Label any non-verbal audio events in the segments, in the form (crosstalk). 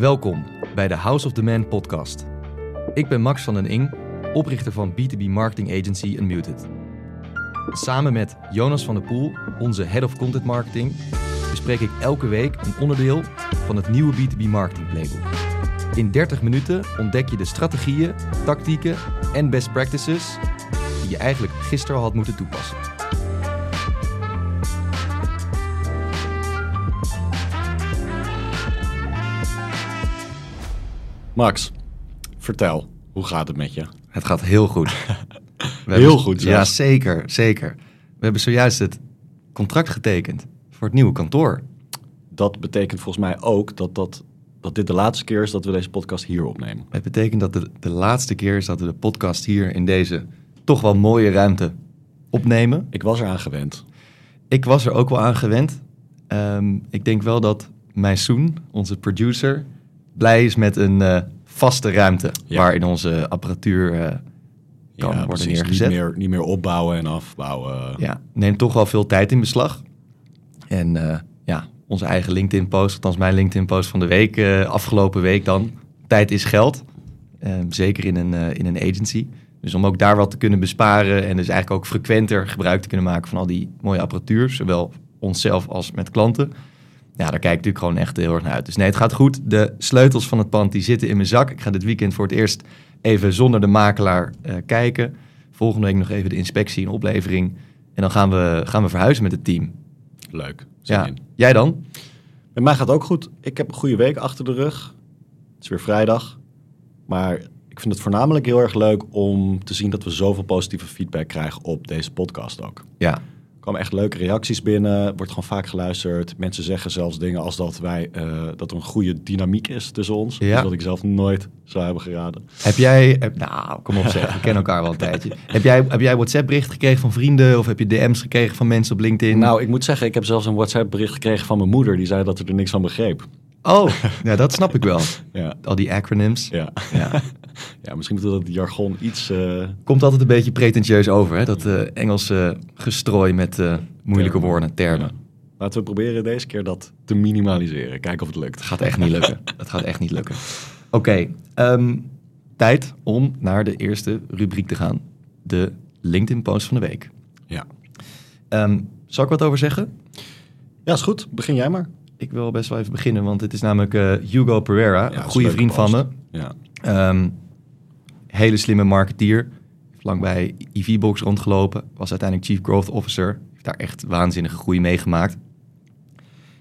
Welkom bij de House of the Man podcast. Ik ben Max van den Ing, oprichter van B2B marketing agency Unmuted. Samen met Jonas van der Poel, onze Head of Content Marketing, bespreek ik elke week een onderdeel van het nieuwe B2B marketing playbook. In 30 minuten ontdek je de strategieën, tactieken en best practices die je eigenlijk gisteren al had moeten toepassen. Max, vertel, hoe gaat het met je? Het gaat heel goed. (laughs) We Heel goed Ja, zeker, zeker. We hebben zojuist het contract getekend voor het nieuwe kantoor. Dat betekent volgens mij ook dat, dat, dat dit de laatste keer is dat we deze podcast hier opnemen. Het betekent dat het de laatste keer is dat we de podcast hier in deze toch wel mooie ruimte opnemen. Ik was eraan gewend. Ik was er ook wel aan gewend. Ehm, ik denk wel dat Meisoen, onze producer, blij is met een eh, vaste ruimte Ja. waarin onze apparatuur eh, kan worden precies. neergezet. Niet meer, niet meer opbouwen en afbouwen. Ja, neemt toch wel veel tijd in beslag. En eh, ja, onze eigen LinkedIn-post, althans mijn LinkedIn-post van de week, afgelopen week dan. Tijd is geld. Ehm, zeker in een, in een agency. Dus om ook daar wat te kunnen besparen en dus eigenlijk ook frequenter gebruik te kunnen maken van al die mooie apparatuur, zowel onszelf als met klanten. Ja, daar kijk ik natuurlijk gewoon echt heel erg naar uit. Dus nee, het gaat goed. De sleutels van het pand die zitten in mijn zak. Ik ga dit weekend voor het eerst even zonder de makelaar eh, kijken. Volgende week nog even de inspectie en oplevering. En dan gaan we, gaan we verhuizen met het team. Leuk. Ja, in. jij dan? Met mij gaat het ook goed. Ik heb een goede week achter de rug. Het is weer vrijdag. Maar ik vind het voornamelijk heel erg leuk om te zien dat we zoveel positieve feedback krijgen op deze podcast ook. Ja, kwamen echt leuke reacties binnen. Wordt gewoon vaak geluisterd. Mensen zeggen zelfs dingen als dat, wij, eh, dat er een goede dynamiek is tussen ons. Ja. Dus wat ik zelf nooit zou hebben geraden. Heb jij, heb- nou kom op zeg, (laughs) we kennen elkaar wel een tijdje. Heb jij, heb jij WhatsApp bericht gekregen van vrienden of heb je DM's gekregen van mensen op LinkedIn? Nou, ik moet zeggen, ik heb zelfs een WhatsApp bericht gekregen van mijn moeder. Die zei dat ze er niks van begreep. Oh, (laughs) ja, dat snap ik wel. Ja, Al die acronyms. ja. Ja. (laughs) ja misschien moeten we dat jargon iets... eh, Komt altijd een beetje pretentieus over, hè? dat eh, Engelse gestrooi met eh, moeilijke Termen. woorden, termen. Ja. Laten we proberen deze keer dat te minimaliseren. Kijken of het lukt. Het gaat echt niet lukken. (laughs) Het gaat echt niet lukken. Oké, ehm, tijd om naar de eerste rubriek te gaan. De LinkedIn-post van de week. Ja. Ehm, zal ik wat over zeggen? Ja, is goed. Begin jij maar. Ik wil best wel even beginnen, want het is namelijk eh, Hugo Pereira, een goede vriend van me. Ja. Ehm, hele slimme marketeer. Heeft lang bij EV-Box rondgelopen. Was uiteindelijk Chief Growth Officer. Heeft daar echt waanzinnige groei meegemaakt.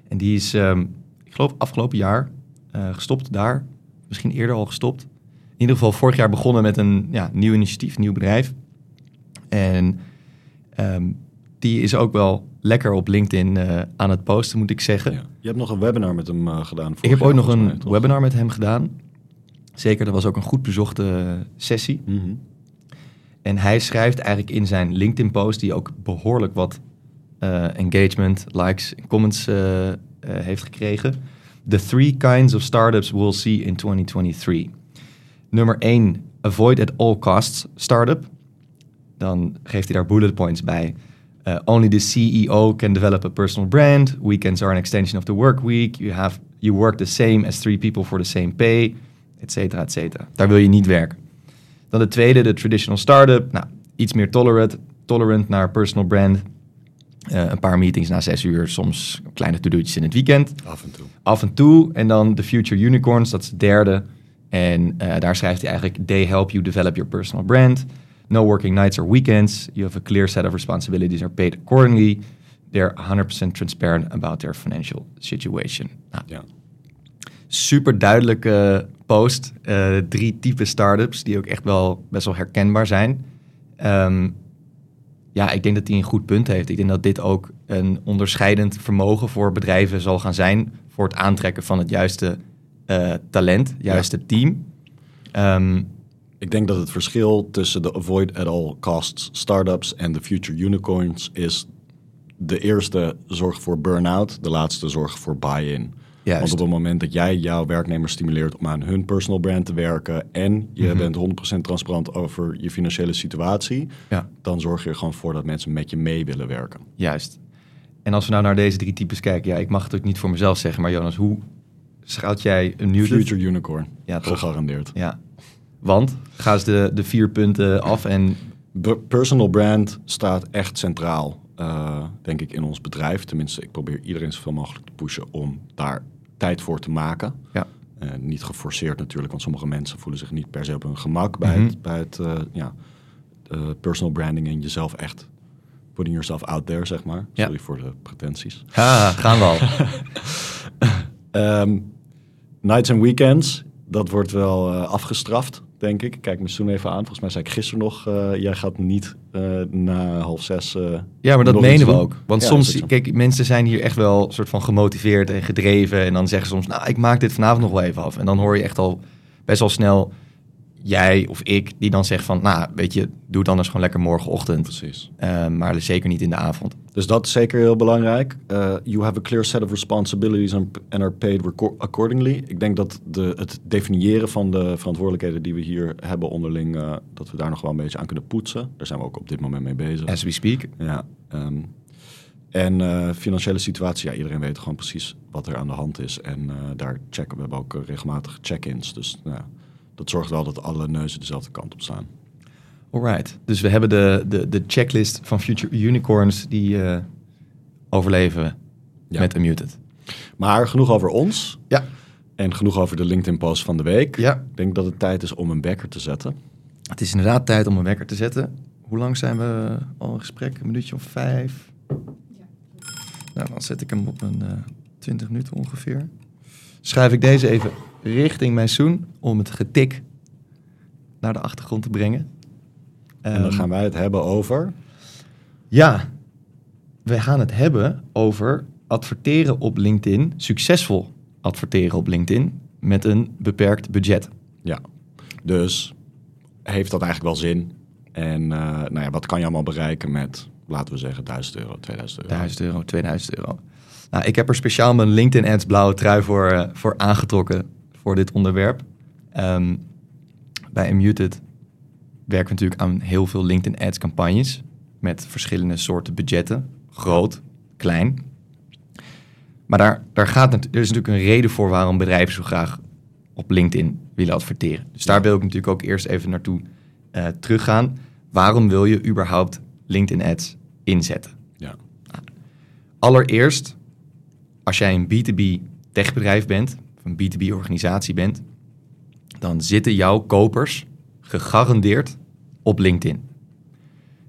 En die is, ehm, ik geloof, afgelopen jaar eh, gestopt daar. Misschien eerder al gestopt. In ieder geval vorig jaar begonnen met een ja, nieuw initiatief, nieuw bedrijf. En ehm, die is ook wel lekker op LinkedIn eh, aan het posten, moet ik zeggen. Ja. Je hebt nog een webinar met hem eh, gedaan. Ik heb ooit nog een webinar met hem gedaan. Zeker, dat was ook een goed bezochte sessie. Mhm. En hij schrijft eigenlijk in zijn LinkedIn-post, die ook behoorlijk wat eh, engagement, likes en comments eh, eh, heeft gekregen. The three kinds of startups we'll see in 2023. Nummer 1, avoid at all costs startup. Dan geeft hij daar bullet points bij. Uh, only the CEO can develop a personal brand. Weekends are an extension of the work week. You, have, you work the same as three people for the same pay, et cetera, et cetera. Daar wil je niet werken. Dan de tweede, de traditional startup. Nou, iets meer tolerant, tolerant naar personal brand. Eh, een paar meetings na zes uur, soms kleine to-do'tjes in het weekend. Af en toe. Af en toe. En dan de Future Unicorns, dat is de derde. En eh, daar schrijft hij eigenlijk... They help you develop your personal brand. No working nights or weekends. You have a clear set of responsibilities are paid accordingly. They're 100% transparent about their financial situation. Nou, Ja. super duidelijke post. Eh, drie typen startups die ook echt wel best wel herkenbaar zijn. Ehm, ja, ik denk dat hij een goed punt heeft. Ik denk dat dit ook een onderscheidend vermogen voor bedrijven zal gaan zijn voor het aantrekken van het juiste eh, talent, juiste team. Ehm, Ik denk dat het verschil tussen de avoid at all costs startups en de future unicorns is de eerste zorgt voor burn-out, de laatste zorgt voor buy-in. Juist. Want op het moment dat jij jouw werknemers stimuleert om aan hun personal brand te werken en je Mhm. bent 100% transparant over je financiële situatie, ja, dan zorg je er gewoon voor dat mensen met je mee willen werken. juist. En als we nou naar deze drie types kijken, ja, ik mag het ook niet voor mezelf zeggen, maar Jonas, hoe schuilt jij een nieuw... Future Unicorn. Ja, toch. Gegarandeerd. Ja. Want, ga eens de, de vier punten af en... Personal brand staat echt centraal, eh, denk ik, in ons bedrijf. Tenminste, ik probeer iedereen zoveel mogelijk te pushen om daar tijd voor te maken. Ja. Eh, niet geforceerd natuurlijk, want sommige mensen voelen zich niet per se op hun gemak bij Mhm. het, bij het eh, ja, personal branding en jezelf echt putting yourself out there, zeg maar. Ja. Sorry voor de pretenties. Ha, gaan we al. (laughs) (laughs) Ehm, nights and weekends, dat wordt wel afgestraft, denk ik. Kijk me Soen even aan. Volgens mij zei ik gisteren nog, eh, jij gaat niet eh, na half zes... eh, Ja, maar dat menen we doen. ook. Want Ja, soms, kijk, mensen zijn hier echt wel soort van gemotiveerd en gedreven. En dan zeggen ze soms, nou, ik maak dit vanavond nog wel even af. En dan hoor je echt al best wel snel jij of ik die dan zegt van, nou, weet je, doe het anders gewoon lekker morgenochtend. Precies. Eh, maar zeker niet in de avond. Dus dat is zeker heel belangrijk. Eh, you have a clear set of responsibilities and, are paid accordingly. Ik denk dat de, het definiëren van de verantwoordelijkheden die we hier hebben onderling, eh, dat we daar nog wel een beetje aan kunnen poetsen. Daar zijn we ook op dit moment mee bezig. As we speak. Ja. ehm, en financiële situatie, ja, iedereen weet gewoon precies wat er aan de hand is. En daar checken we hebben ook regelmatig check-ins. Dus nou, ja, dat zorgt wel dat alle neuzen dezelfde kant op staan. Alright. Dus we hebben de, de, de checklist van Future Unicorns die eh, overleven Ja. met Unmuted. Maar genoeg over ons. Ja. En genoeg over de LinkedIn-post van de week. Ja. Ik denk dat het tijd is om een wekker te zetten. Het is inderdaad tijd om een wekker te zetten. Hoe lang zijn we al in gesprek? Een minuutje of vijf? Nou, dan zet ik hem op een eh 20 minuten ongeveer. Schuif ik deze even richting mijn zoen om het getik naar de achtergrond te brengen. en dan Ehm, gaan wij het hebben over... Ja, we gaan het hebben over adverteren op LinkedIn, succesvol adverteren op LinkedIn met een beperkt budget. Ja. Dus heeft dat eigenlijk wel zin? En eh, nou ja, wat kan je allemaal bereiken met, laten we zeggen, 1000 euro, 2000 euro? 1000 euro, 2000 euro. Nou, ik heb er speciaal mijn LinkedIn Ads blauwe trui voor, eh, voor aangetrokken voor dit onderwerp. Ehm, bij Unmuted werken we natuurlijk aan heel veel LinkedIn Ads campagnes met verschillende soorten budgetten, groot, klein. Maar daar, daar gaat nat- er is natuurlijk een reden voor waarom bedrijven zo graag op LinkedIn willen adverteren. Dus daar wil ik natuurlijk ook eerst even naartoe eh, teruggaan. Waarom wil je überhaupt LinkedIn Ads inzetten? Ja. Allereerst, als jij een B2B techbedrijf bent, of een B2B organisatie bent, dan zitten jouw kopers gegarandeerd op LinkedIn.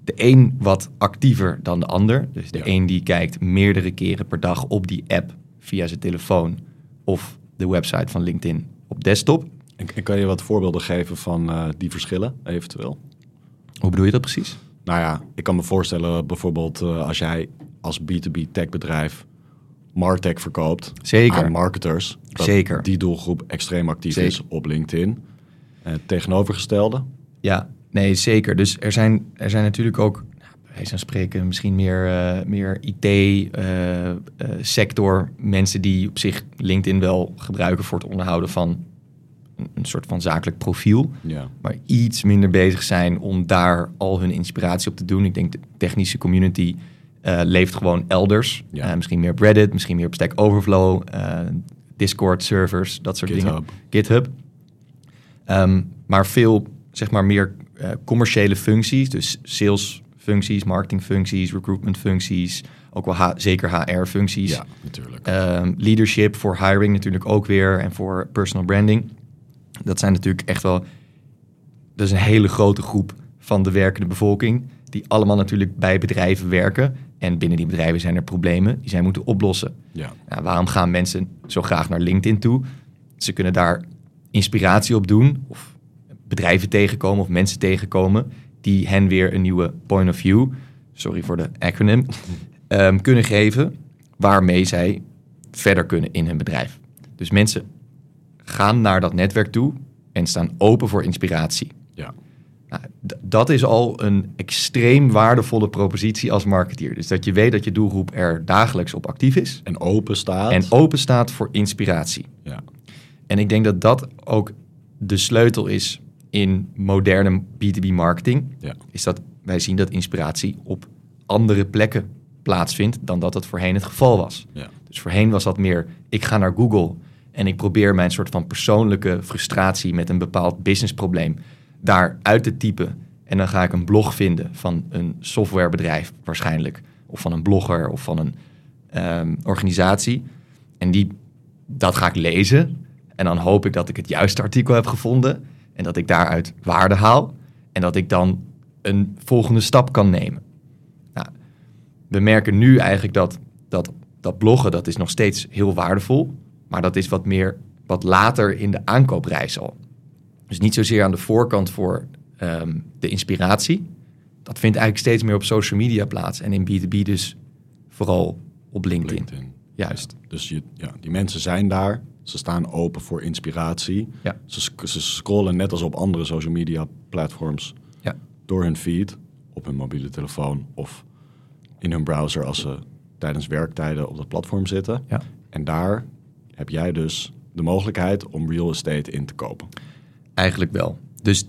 De een wat actiever dan de ander. Dus de Ja. een die kijkt meerdere keren per dag op die app via zijn telefoon of de website van LinkedIn op desktop. En, en kan je wat voorbeelden geven van eh, die verschillen, eventueel? Hoe bedoel je dat precies? Nou ja, ik kan me voorstellen bijvoorbeeld eh, als jij als B2B techbedrijf Martech verkoopt Zeker. aan marketers. Dat Zeker. die doelgroep extreem actief is op LinkedIn. Eh, tegenovergestelde. Ja, nee, zeker. Dus er zijn, er zijn natuurlijk ook, nou, van spreken, misschien meer, eh, meer IT-sector. mensen die op zich LinkedIn wel gebruiken voor het onderhouden van een, soort van zakelijk profiel. Ja. Maar iets minder bezig zijn om daar al hun inspiratie op te doen. Ik denk de technische community eh, leeft gewoon elders. Ja. Eh, misschien meer op Reddit, misschien meer op Stack Overflow, eh, Discord servers, dat soort dingen. GitHub. Ehm, maar veel, zeg maar, meer eh, commerciële functies. Dus sales functies, marketing functies, recruitment functies. Ook wel H- zeker HR-functies. Ja, natuurlijk. Ehm, leadership voor hiring natuurlijk ook weer. En voor personal branding. Dat zijn natuurlijk echt wel... Dat is een hele grote groep van de werkende bevolking. Die allemaal natuurlijk bij bedrijven werken. En binnen die bedrijven zijn er problemen die zij moeten oplossen. ja. Waarom gaan mensen zo graag naar LinkedIn toe? Ze kunnen daar inspiratie op doen, of bedrijven tegenkomen of mensen tegenkomen die hen weer een nieuwe point of view, sorry voor de acronym, (laughs) ehm, kunnen geven waarmee zij verder kunnen in hun bedrijf. Dus mensen gaan naar dat netwerk toe en staan open voor inspiratie. ja. Nou, dat is al een extreem waardevolle propositie als marketeer. Dus dat je weet dat je doelgroep er dagelijks op actief is En open staat. en open staat voor inspiratie. ja. En ik denk dat dat ook de sleutel is in moderne B2B marketing. Ja. Is dat wij zien dat inspiratie op andere plekken plaatsvindt dan dat het voorheen het geval was. Ja. Dus voorheen was dat meer, ik ga naar Google En ik probeer mijn soort van persoonlijke frustratie met een bepaald businessprobleem daar uit te typen. En dan ga ik een blog vinden van een softwarebedrijf waarschijnlijk. Of van een blogger of van een ehm, organisatie. En die, dat ga ik lezen. En dan hoop ik dat ik het juiste artikel heb gevonden. En dat ik daaruit waarde haal. En dat ik dan een volgende stap kan nemen. Nou, we merken nu eigenlijk dat, dat dat bloggen, dat is nog steeds heel waardevol. Maar dat is wat meer, wat later in de aankoopreis al. Dus niet zozeer aan de voorkant voor ehm, de inspiratie. Dat vindt eigenlijk steeds meer op social media plaats. En in B2B dus vooral op LinkedIn. LinkedIn. Juist. Dus je, ja, die mensen zijn daar. Ze staan open voor inspiratie. Ja. Ze, sc- ze scrollen net als op andere social media platforms Ja. door hun feed op hun mobiele telefoon of in hun browser als ze tijdens werktijden op dat platform zitten. Ja. En daar heb jij dus de mogelijkheid om real estate in te kopen. Eigenlijk wel. Dus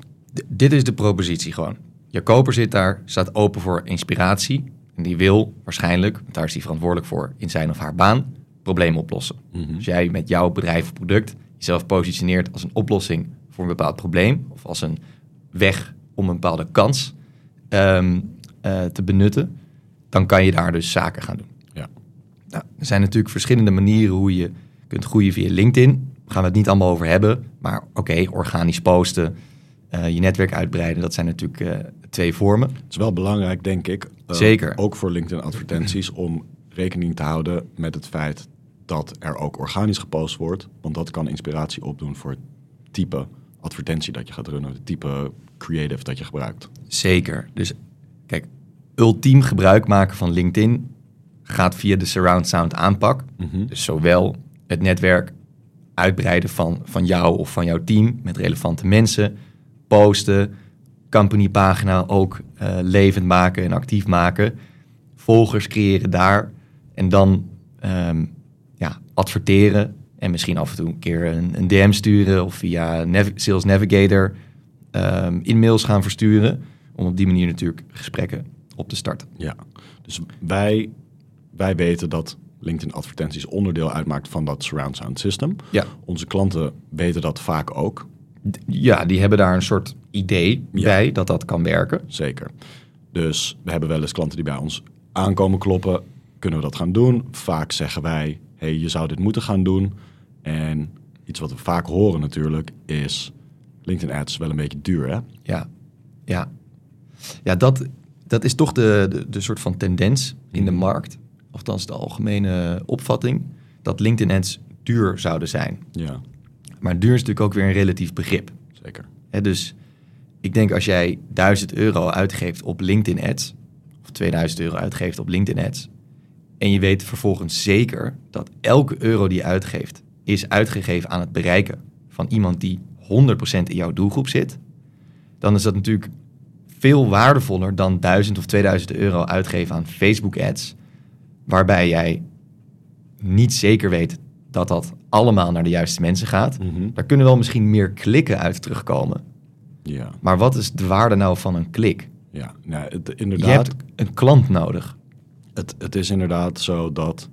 dit is de propositie gewoon. Je koper zit daar, staat open voor inspiratie. En die wil waarschijnlijk, want daar is hij verantwoordelijk voor in zijn of haar baan, problemen oplossen. Mhm. Als jij met jouw bedrijf of product jezelf positioneert als een oplossing voor een bepaald probleem, of als een weg om een bepaalde kans ehm, eh, te benutten, dan kan je daar dus zaken gaan doen. Ja. Nou, er zijn natuurlijk verschillende manieren hoe je kunt groeien via LinkedIn. Gaan we het niet allemaal over hebben. Maar oké, organisch posten, eh, je netwerk uitbreiden, dat zijn natuurlijk eh, twee vormen. Het is wel belangrijk, denk ik, eh, Zeker. ook voor LinkedIn advertenties, om rekening te houden met het feit dat er ook organisch gepost wordt. Want dat kan inspiratie opdoen voor het type advertentie dat je gaat runnen, het type creative dat je gebruikt. Zeker. Dus kijk, ultiem gebruik maken van LinkedIn gaat via de surround sound aanpak. Mhm. Dus zowel het netwerk uitbreiden van, van jou of van jouw team met relevante mensen, posten, companypagina ook eh, levend maken en actief maken, volgers creëren daar en dan ehm, ja, adverteren en misschien af en toe een keer een, DM sturen of via Nav- Sales Navigator ehm, in mails gaan versturen om op die manier natuurlijk gesprekken op te starten. Ja, dus wij, wij weten dat LinkedIn advertenties onderdeel uitmaakt van dat surround sound system. Ja. Onze klanten weten dat vaak ook, Ja, die hebben daar een soort idee Ja. bij dat dat kan werken. zeker. Dus we hebben wel eens klanten die bij ons aankomen kloppen. Kunnen we dat gaan doen? Vaak zeggen wij, hey, je zou dit moeten gaan doen. En iets wat we vaak horen natuurlijk is... LinkedIn ads wel een beetje duur, hè? Ja, ja. ja dat, dat is toch de, de, de soort van tendens in de markt, althans de algemene opvatting, dat LinkedIn ads duur zouden zijn. Ja, Maar duur is natuurlijk ook weer een relatief begrip. zeker. Dus ik denk als jij 1000 euro uitgeeft op LinkedIn ads, of 2000 euro uitgeeft op LinkedIn ads, en je weet vervolgens zeker dat elke euro die je uitgeeft, is uitgegeven aan het bereiken van iemand die 100% in jouw doelgroep zit, dan is dat natuurlijk veel waardevoller dan 1000 of 2000 euro uitgeven aan Facebook ads, waarbij jij niet zeker weet dat dat allemaal naar de juiste mensen gaat. Mhm. Daar kunnen wel misschien meer klikken uit terugkomen. Ja, Maar wat is de waarde nou van een klik? ja. Nou, het, Je inderdaad. hebt een klant nodig. Het, het is inderdaad zo dat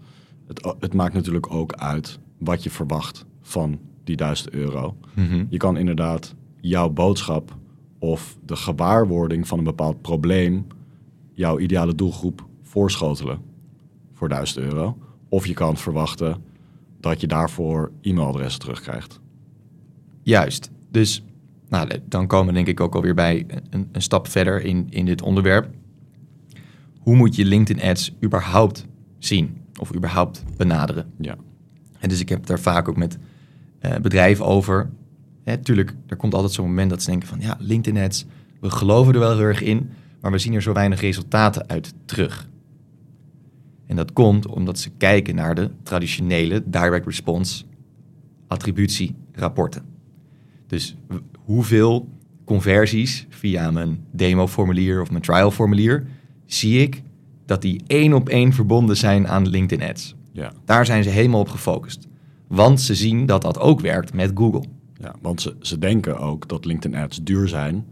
het, het maakt natuurlijk ook uit wat je verwacht van die 1000 euro. Je kan inderdaad jouw boodschap of de gewaarwording van een bepaald probleem jouw ideale doelgroep voorschotelen voor 1000 euro. Of je kan verwachten dat je daarvoor e-mailadressen terugkrijgt. Juist. Dus nou, dan komen we denk ik ook alweer bij een, een stap verder in, in dit onderwerp. Hoe moet je LinkedIn ads überhaupt zien? Of überhaupt benaderen? Ja, En dus ik heb het daar vaak ook met eh, bedrijven over. Hè, tuurlijk, er komt altijd zo'n moment dat ze denken van... ja, LinkedIn ads, we geloven er wel heel erg in... maar we zien er zo weinig resultaten uit terug. En dat komt omdat ze kijken naar de traditionele direct response attributierapporten. Dus hoeveel conversies via mijn demo-formulier of mijn trial-formulier... zie ik dat die één op één verbonden zijn aan LinkedIn ads. ja, Daar zijn ze helemaal op gefocust. Want ze zien dat dat ook werkt met Google. ja. want ze, ze denken ook dat LinkedIn ads duur zijn.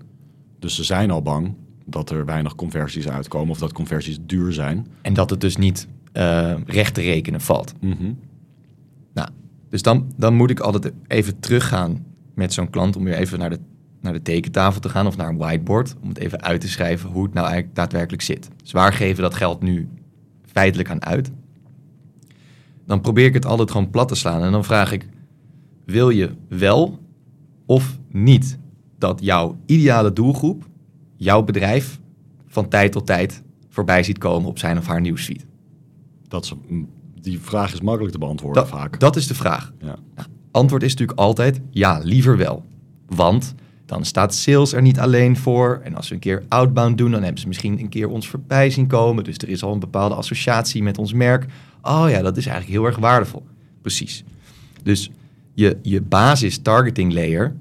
Dus ze zijn al bang dat er weinig conversies uitkomen of dat conversies duur zijn. En dat het dus niet eh, recht te rekenen valt. Mhm. Nou, Dus dan, dan moet ik altijd even teruggaan met zo'n klant om weer even naar de, naar de tekentafel te gaan of naar een whiteboard. Om het even uit te schrijven hoe het nou eigenlijk daadwerkelijk zit. Dus waar geven dat geld nu feitelijk aan uit? Dan probeer ik het altijd gewoon plat te slaan. En dan vraag ik, wil je wel of niet dat jouw ideale doelgroep, jouw bedrijf, van tijd tot tijd voorbij ziet komen op zijn of haar nieuwsfeed? Dat is, die vraag is makkelijk te beantwoorden Dat, vaak. dat is de vraag. ja. Nou, antwoord is natuurlijk altijd ja, liever wel. Want dan staat sales er niet alleen voor. En als we een keer outbound doen, dan hebben ze misschien een keer ons voorbij zien komen. Dus er is al een bepaalde associatie met ons merk. Oh ja, dat is eigenlijk heel erg waardevol. Precies. Dus je, je basis targeting layer,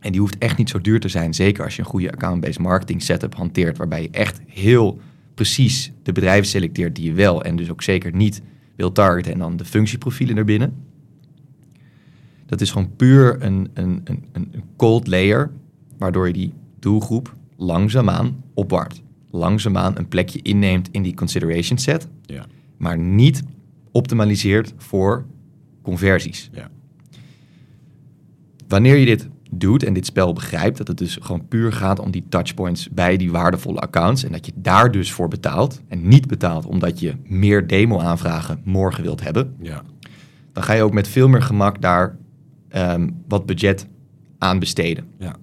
en die hoeft echt niet zo duur te zijn. Zeker als je een goede account-based marketing setup hanteert. Waarbij je echt heel precies de bedrijven selecteert die je wel en dus ook zeker niet wil targeten. En dan de functieprofielen erbinnen. Dat is gewoon puur een, een, een, een cold layer, waardoor je die doelgroep langzaamaan opwarmt. Langzaamaan een plekje inneemt in die consideration set, Ja. maar niet optimaliseert voor conversies. Ja. Wanneer je dit doet en dit spel begrijpt, dat het dus gewoon puur gaat om die touchpoints bij die waardevolle accounts en dat je daar dus voor betaalt en niet betaalt omdat je meer demo-aanvragen morgen wilt hebben, Ja. dan ga je ook met veel meer gemak daar ehm, wat budget aan besteden. Ja.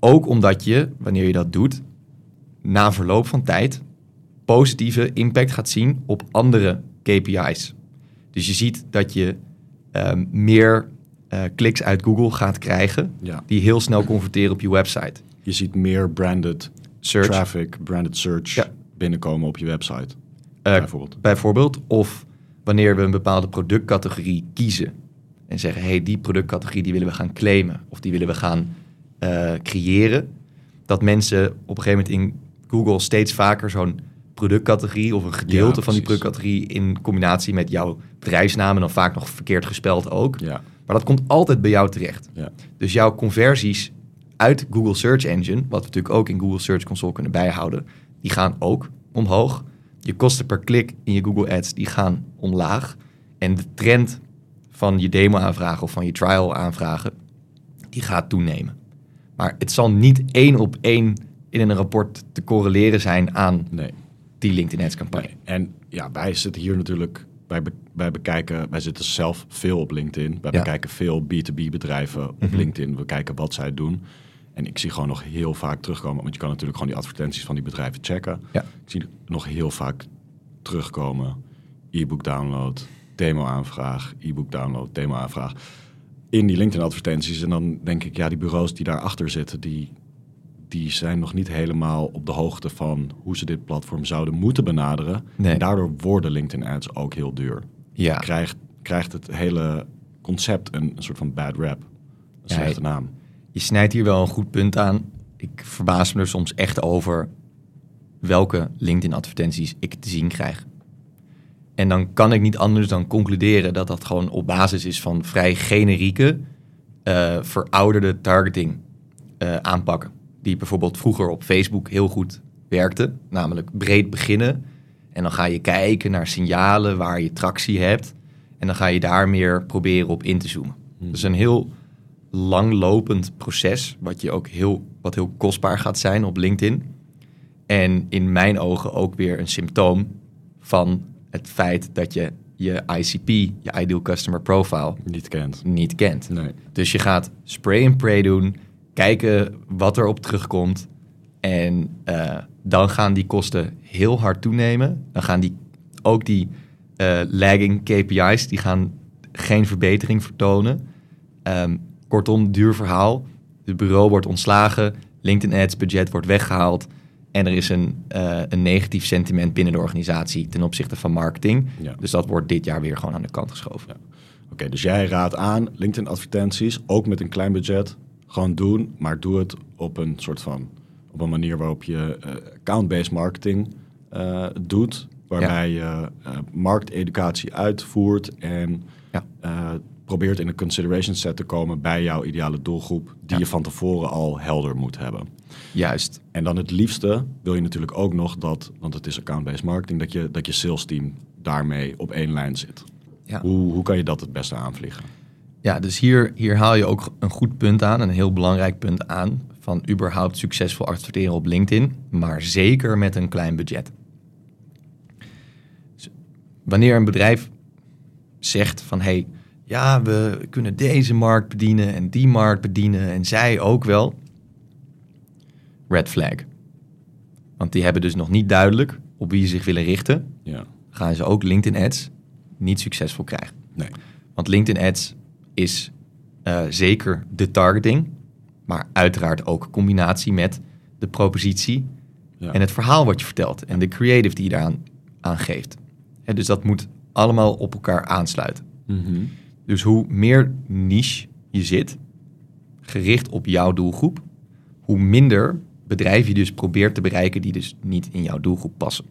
Ook omdat je, wanneer je dat doet, na verloop van tijd positieve impact gaat zien op andere KPI's. Dus je ziet dat je ehm, meer eh, kliks uit Google gaat krijgen, Ja. die heel snel converteren op je website. Je ziet meer branded Search. traffic, branded search Ja. binnenkomen op je website. Eh, bijvoorbeeld. Bijvoorbeeld, of wanneer we een bepaalde productcategorie kiezen en zeggen, hey, die productcategorie die willen we gaan claimen of die willen we gaan eh, creëren, dat mensen op een gegeven moment in Google steeds vaker zo'n productcategorie of een gedeelte Ja, van die productcategorie in combinatie met jouw bedrijfsnaam en dan vaak nog verkeerd gespeld ook. Ja. Maar dat komt altijd bij jou terecht. Ja. Dus jouw conversies uit Google Search Engine, wat we natuurlijk ook in Google Search Console kunnen bijhouden, die gaan ook omhoog. Je kosten per klik in je Google Ads, die gaan omlaag. En de trend van je demo-aanvragen of van je trial-aanvragen, die gaat toenemen. Maar het zal niet één op één in een rapport te correleren zijn aan Nee. die LinkedIn Ads campagne. Nee. En ja, wij zitten hier natuurlijk, wij, be- wij bekijken, wij zitten zelf veel op LinkedIn. Wij Ja. bekijken veel B2B bedrijven op Mhm. LinkedIn. We kijken wat zij doen. En ik zie gewoon nog heel vaak terugkomen, want je kan natuurlijk gewoon die advertenties van die bedrijven checken. Ja. Ik zie nog heel vaak terugkomen. E-book download, demo aanvraag, e-book download, demo aanvraag. In die LinkedIn advertenties. En dan denk ik, ja, die bureaus die daarachter zitten, die, die zijn nog niet helemaal op de hoogte van hoe ze dit platform zouden moeten benaderen. Nee. En daardoor worden LinkedIn ads ook heel duur. Ja, Krijgt, krijgt het hele concept een, een soort van bad rap. Een Ja, slechte naam. je snijdt hier wel een goed punt aan. Ik verbaas me er soms echt over welke LinkedIn-advertenties ik te zien krijg. En dan kan ik niet anders dan concluderen dat dat gewoon op basis is van vrij generieke, eh, verouderde targeting eh, aanpakken. Die bijvoorbeeld vroeger op Facebook heel goed werkte, namelijk breed beginnen. En dan ga je kijken naar signalen waar je tractie hebt. En dan ga je daar meer proberen op in te zoomen. Hmm. Dat is een heel langlopend proces, wat, je ook heel, wat heel kostbaar gaat zijn op LinkedIn. En in mijn ogen ook weer een symptoom van het feit dat je je ICP, je Ideal Customer Profile, Niet kent. niet kent. Nee. Dus je gaat spray and pray doen, kijken wat erop terugkomt. En eh, dan gaan die kosten heel hard toenemen. Dan gaan die, ook die eh, lagging KPI's, die gaan geen verbetering vertonen. Ehm, kortom, duur verhaal. Het bureau wordt ontslagen, LinkedIn Ads budget wordt weggehaald. En er is een, eh, een negatief sentiment binnen de organisatie ten opzichte van marketing. Ja. Dus dat wordt dit jaar weer gewoon aan de kant geschoven. Ja. Oké, dus jij raadt aan LinkedIn advertenties, ook met een klein budget, gewoon doen, maar doe het op een soort van, op een manier waarop je eh, account-based marketing eh, doet, waarbij je eh, markteducatie uitvoert en Ja. probeert in een consideration set te komen bij jouw ideale doelgroep, die Ja. je van tevoren al helder moet hebben. Juist. En dan het liefste wil je natuurlijk ook nog dat, want het is account-based marketing, dat je, dat je sales team daarmee op één lijn zit. Ja. Hoe, hoe kan je dat het beste aanvliegen? Ja, dus hier, hier haal je ook een goed punt aan, een heel belangrijk punt aan, van überhaupt succesvol adverteren op LinkedIn, maar zeker met een klein budget. Dus wanneer een bedrijf zegt van, hey, ja, we kunnen deze markt bedienen en die markt bedienen en zij ook wel, red flag. Want die hebben dus nog niet duidelijk op wie ze zich willen richten. Ja. Gaan ze ook LinkedIn ads niet succesvol krijgen. Nee. Want LinkedIn ads is eh, zeker de targeting, maar uiteraard ook combinatie met de propositie Ja. en het verhaal wat je vertelt en de creative die je daaraan aan geeft. Dus dat moet allemaal op elkaar aansluiten. Mhm. Dus hoe meer niche je zit, gericht op jouw doelgroep, hoe minder bedrijven je dus probeert te bereiken die dus niet in jouw doelgroep passen.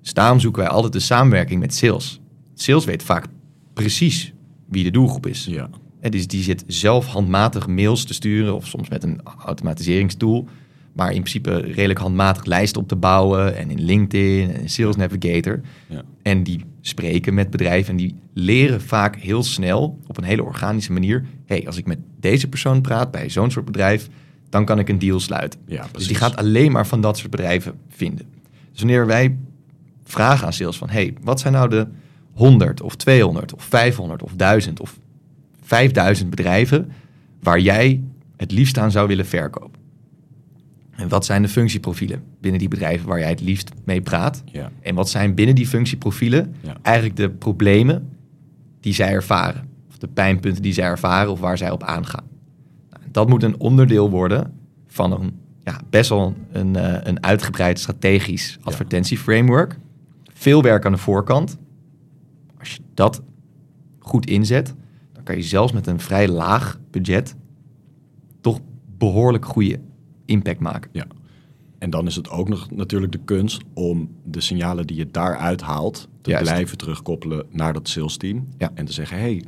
Dus daarom zoeken wij altijd de samenwerking met sales. Sales weet vaak precies wie de doelgroep is. Ja. Hè, dus die zit zelf handmatig mails te sturen of soms met een automatiseringstool. Maar in principe redelijk handmatig lijsten op te bouwen en in LinkedIn en Sales Navigator. Ja. En die spreken met bedrijven en die leren vaak heel snel op een hele organische manier. hey, als ik met deze persoon praat bij zo'n soort bedrijf, dan kan ik een deal sluiten. Ja, dus die gaat alleen maar van dat soort bedrijven vinden. Dus wanneer wij vragen aan sales van, hey, wat zijn nou de 100 of 200 of 500 of 1000 of 5000 bedrijven waar jij het liefst aan zou willen verkopen? En wat zijn de functieprofielen binnen die bedrijven waar jij het liefst mee praat? Ja. En wat zijn binnen die functieprofielen Ja. eigenlijk de problemen die zij ervaren? Of de pijnpunten die zij ervaren of waar zij op aangaan? Nou, dat moet een onderdeel worden van een ja, best wel een, eh, een uitgebreid strategisch advertentieframework. Veel werk aan de voorkant. Dat goed inzet, dan kan je zelfs met een vrij laag budget toch behoorlijk goede impact maken. Ja. En dan is het ook nog natuurlijk de kunst om de signalen die je daaruit haalt te Juist. blijven terugkoppelen naar dat sales team. Ja. En te zeggen, hey,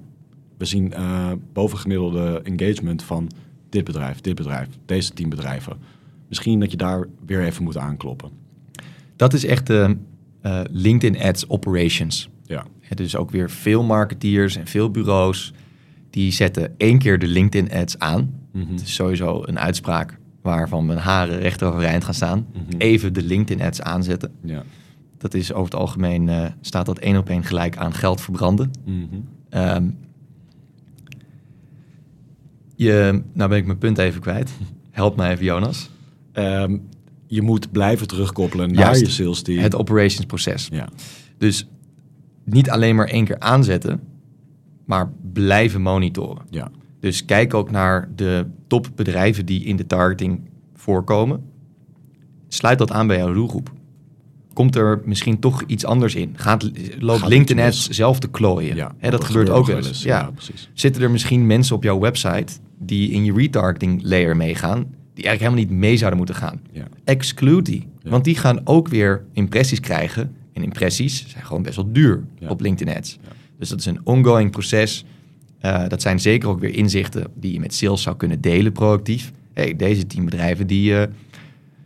we zien eh, bovengemiddelde engagement van dit bedrijf, dit bedrijf, deze tien bedrijven. Misschien dat je daar weer even moet aankloppen. Dat is echt de eh, LinkedIn Ads Operations. Ja, Is ook weer veel marketeers en veel bureaus die zetten één keer de LinkedIn ads aan. Mhm. Het is sowieso een uitspraak waarvan mijn haren recht overeind gaan staan. Mhm. Even de LinkedIn ads aanzetten. ja. Dat is over het algemeen eh, staat dat één op één gelijk aan geld verbranden. Mhm. Ehm, je, nou ben ik mijn punt even kwijt. Help mij even, Jonas. Ehm, je moet blijven terugkoppelen naar je sales team. Het operations proces. ja. Dus niet alleen maar één keer aanzetten, maar blijven monitoren. Ja. Dus kijk ook naar de topbedrijven die in de targeting voorkomen. Sluit dat aan bij jouw doelgroep. Komt er misschien toch iets anders in? Gaat, loopt Gaat LinkedIn ads zelf te klooien? Ja, dat dat gebeurt ook wel eens. Ja. Ja, precies. Zitten er misschien mensen op jouw website die in je retargeting layer meegaan, die eigenlijk helemaal niet mee zouden moeten gaan? Ja. Exclude die. Want die gaan ook weer impressies krijgen. En impressies zijn gewoon best wel duur Ja. op LinkedIn ads. Ja. Dus dat is een ongoing proces. Eh, dat zijn zeker ook weer inzichten die je met sales zou kunnen delen proactief. hey, deze tien bedrijven die, eh,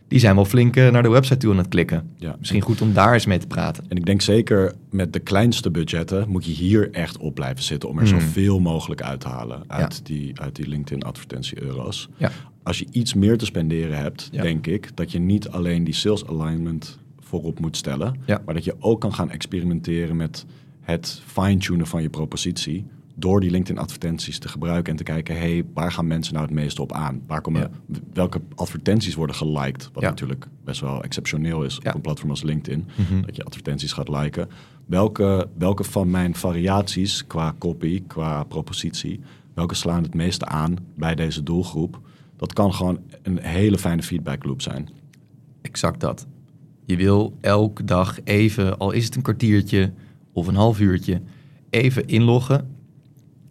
die zijn wel flink eh, naar de website toe aan het klikken. Ja. Misschien goed om daar eens mee te praten. En ik denk zeker met de kleinste budgetten moet je hier echt op blijven zitten om er Hmm. zoveel mogelijk uit te halen uit, Ja. die, uit die LinkedIn advertentie euro's. Ja. Als je iets meer te spenderen hebt, denk ik dat je niet alleen die sales alignment voorop moet stellen, Ja. maar dat je ook kan gaan experimenteren met het fine-tunen van je propositie door die LinkedIn advertenties te gebruiken en te kijken, hey, waar gaan mensen nou het meeste op aan? Waar komen, Ja. Welke advertenties worden geliked? Wat Ja. natuurlijk best wel exceptioneel is op een platform als LinkedIn, Mhm. dat je advertenties gaat liken. Welke, welke van mijn variaties qua copy, qua propositie, welke slaan het meeste aan bij deze doelgroep? Dat kan gewoon een hele fijne feedback loop zijn. Exact dat. Je wil elke dag even, al is het een kwartiertje of een half uurtje, even inloggen.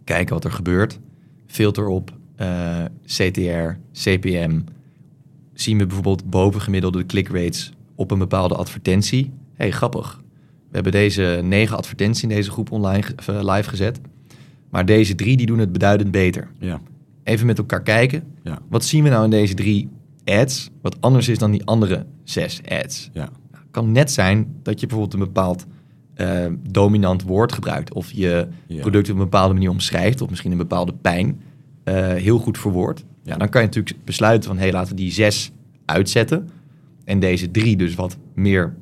Kijken wat er gebeurt. Filter op eh, CTR, CPM. Zien we bijvoorbeeld bovengemiddelde click rates op een bepaalde advertentie. hey, grappig. We hebben deze negen advertenties in deze groep online eh, live gezet. Maar deze drie die doen het beduidend beter. Ja, Even met elkaar kijken. ja, Wat zien we nou in deze drie ads wat anders is dan die andere zes ads? ja. Het kan net zijn dat je bijvoorbeeld een bepaald eh, dominant woord gebruikt. Of je Ja. product op een bepaalde manier omschrijft. Of misschien een bepaalde pijn eh, heel goed verwoord. Ja, dan kan je natuurlijk besluiten van... hé, hey, laten we die zes uitzetten. En deze drie dus wat meer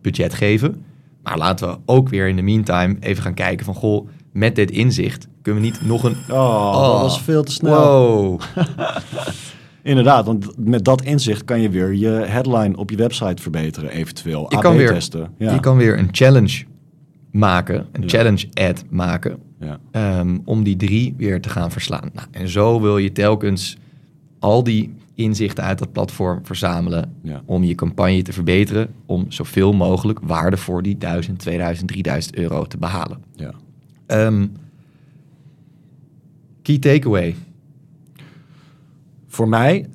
budget geven. Maar laten we ook weer in de meantime even gaan kijken van... goh, met dit inzicht kunnen we niet nog een... Oh, dat was veel te snel. Wow. (laughs) Inderdaad, want met dat inzicht kan je weer je headline op je website verbeteren, eventueel. Je kan weer- testen. Ja. Je kan weer een challenge maken. Een Ja. challenge ad maken. ja. ehm, om die drie weer te gaan verslaan. Nou, en zo wil je telkens al die inzichten uit dat platform verzamelen om je campagne te verbeteren, om zoveel mogelijk waarde voor die 1000, 2000, 3000 euro te behalen. Ja. Ehm, key takeaway. Voor mij,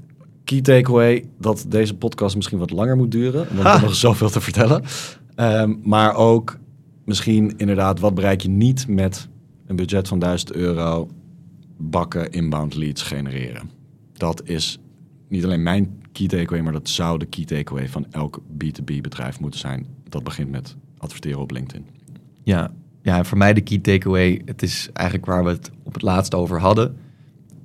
key takeaway, dat deze podcast misschien wat langer moet duren. Want heb nog zoveel te vertellen. Ehm, maar ook misschien inderdaad, wat bereik je niet met een budget van 1000 euro bakken inbound leads genereren. Dat is niet alleen mijn key takeaway, maar dat zou de key takeaway van elk B2B bedrijf moeten zijn. Dat begint met adverteren op LinkedIn. Ja, ja, voor mij de key takeaway, het is eigenlijk waar we het op het laatst over hadden.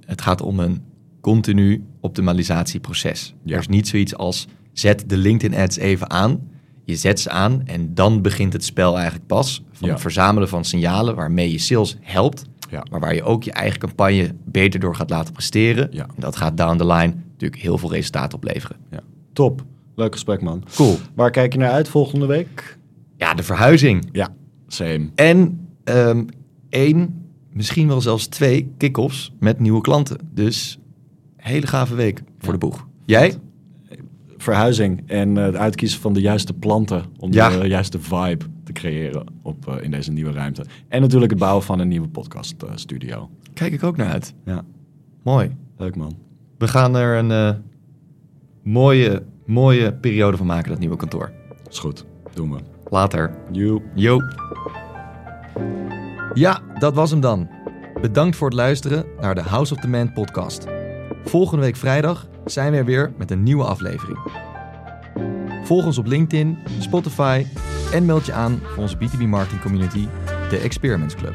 Het gaat om een continu optimalisatieproces. Ja. Er is niet zoiets als zet de LinkedIn ads even aan. Je zet ze aan en dan begint het spel eigenlijk pas. Van Ja. het verzamelen van signalen waarmee je sales helpt. Ja. Maar waar je ook je eigen campagne beter door gaat laten presteren. Ja. En dat gaat down the line natuurlijk heel veel resultaat opleveren. Ja. Top. Leuk gesprek, man. Cool. Waar kijk je naar uit volgende week? Ja, de verhuizing. Ja, same. En ehm één, misschien wel zelfs twee kick-offs met nieuwe klanten. Dus hele gave week voor de boeg. Jij? verhuizing en eh, het uitkiezen van de juiste planten om Ja. de juiste vibe te creëren op, eh, in deze nieuwe ruimte. En natuurlijk het bouwen van een nieuwe podcast eh, studio. Kijk ik ook naar uit. Ja, Mooi. leuk man. We gaan er een eh, mooie, mooie periode van maken, dat nieuwe kantoor. Is goed, doen we. Later. Yo. Ja, dat was hem dan. Bedankt voor het luisteren naar de House of the Man podcast. Volgende week vrijdag zijn we er weer met een nieuwe aflevering. Volg ons op LinkedIn, Spotify en meld je aan voor onze B2B marketing community, de Experiments Club.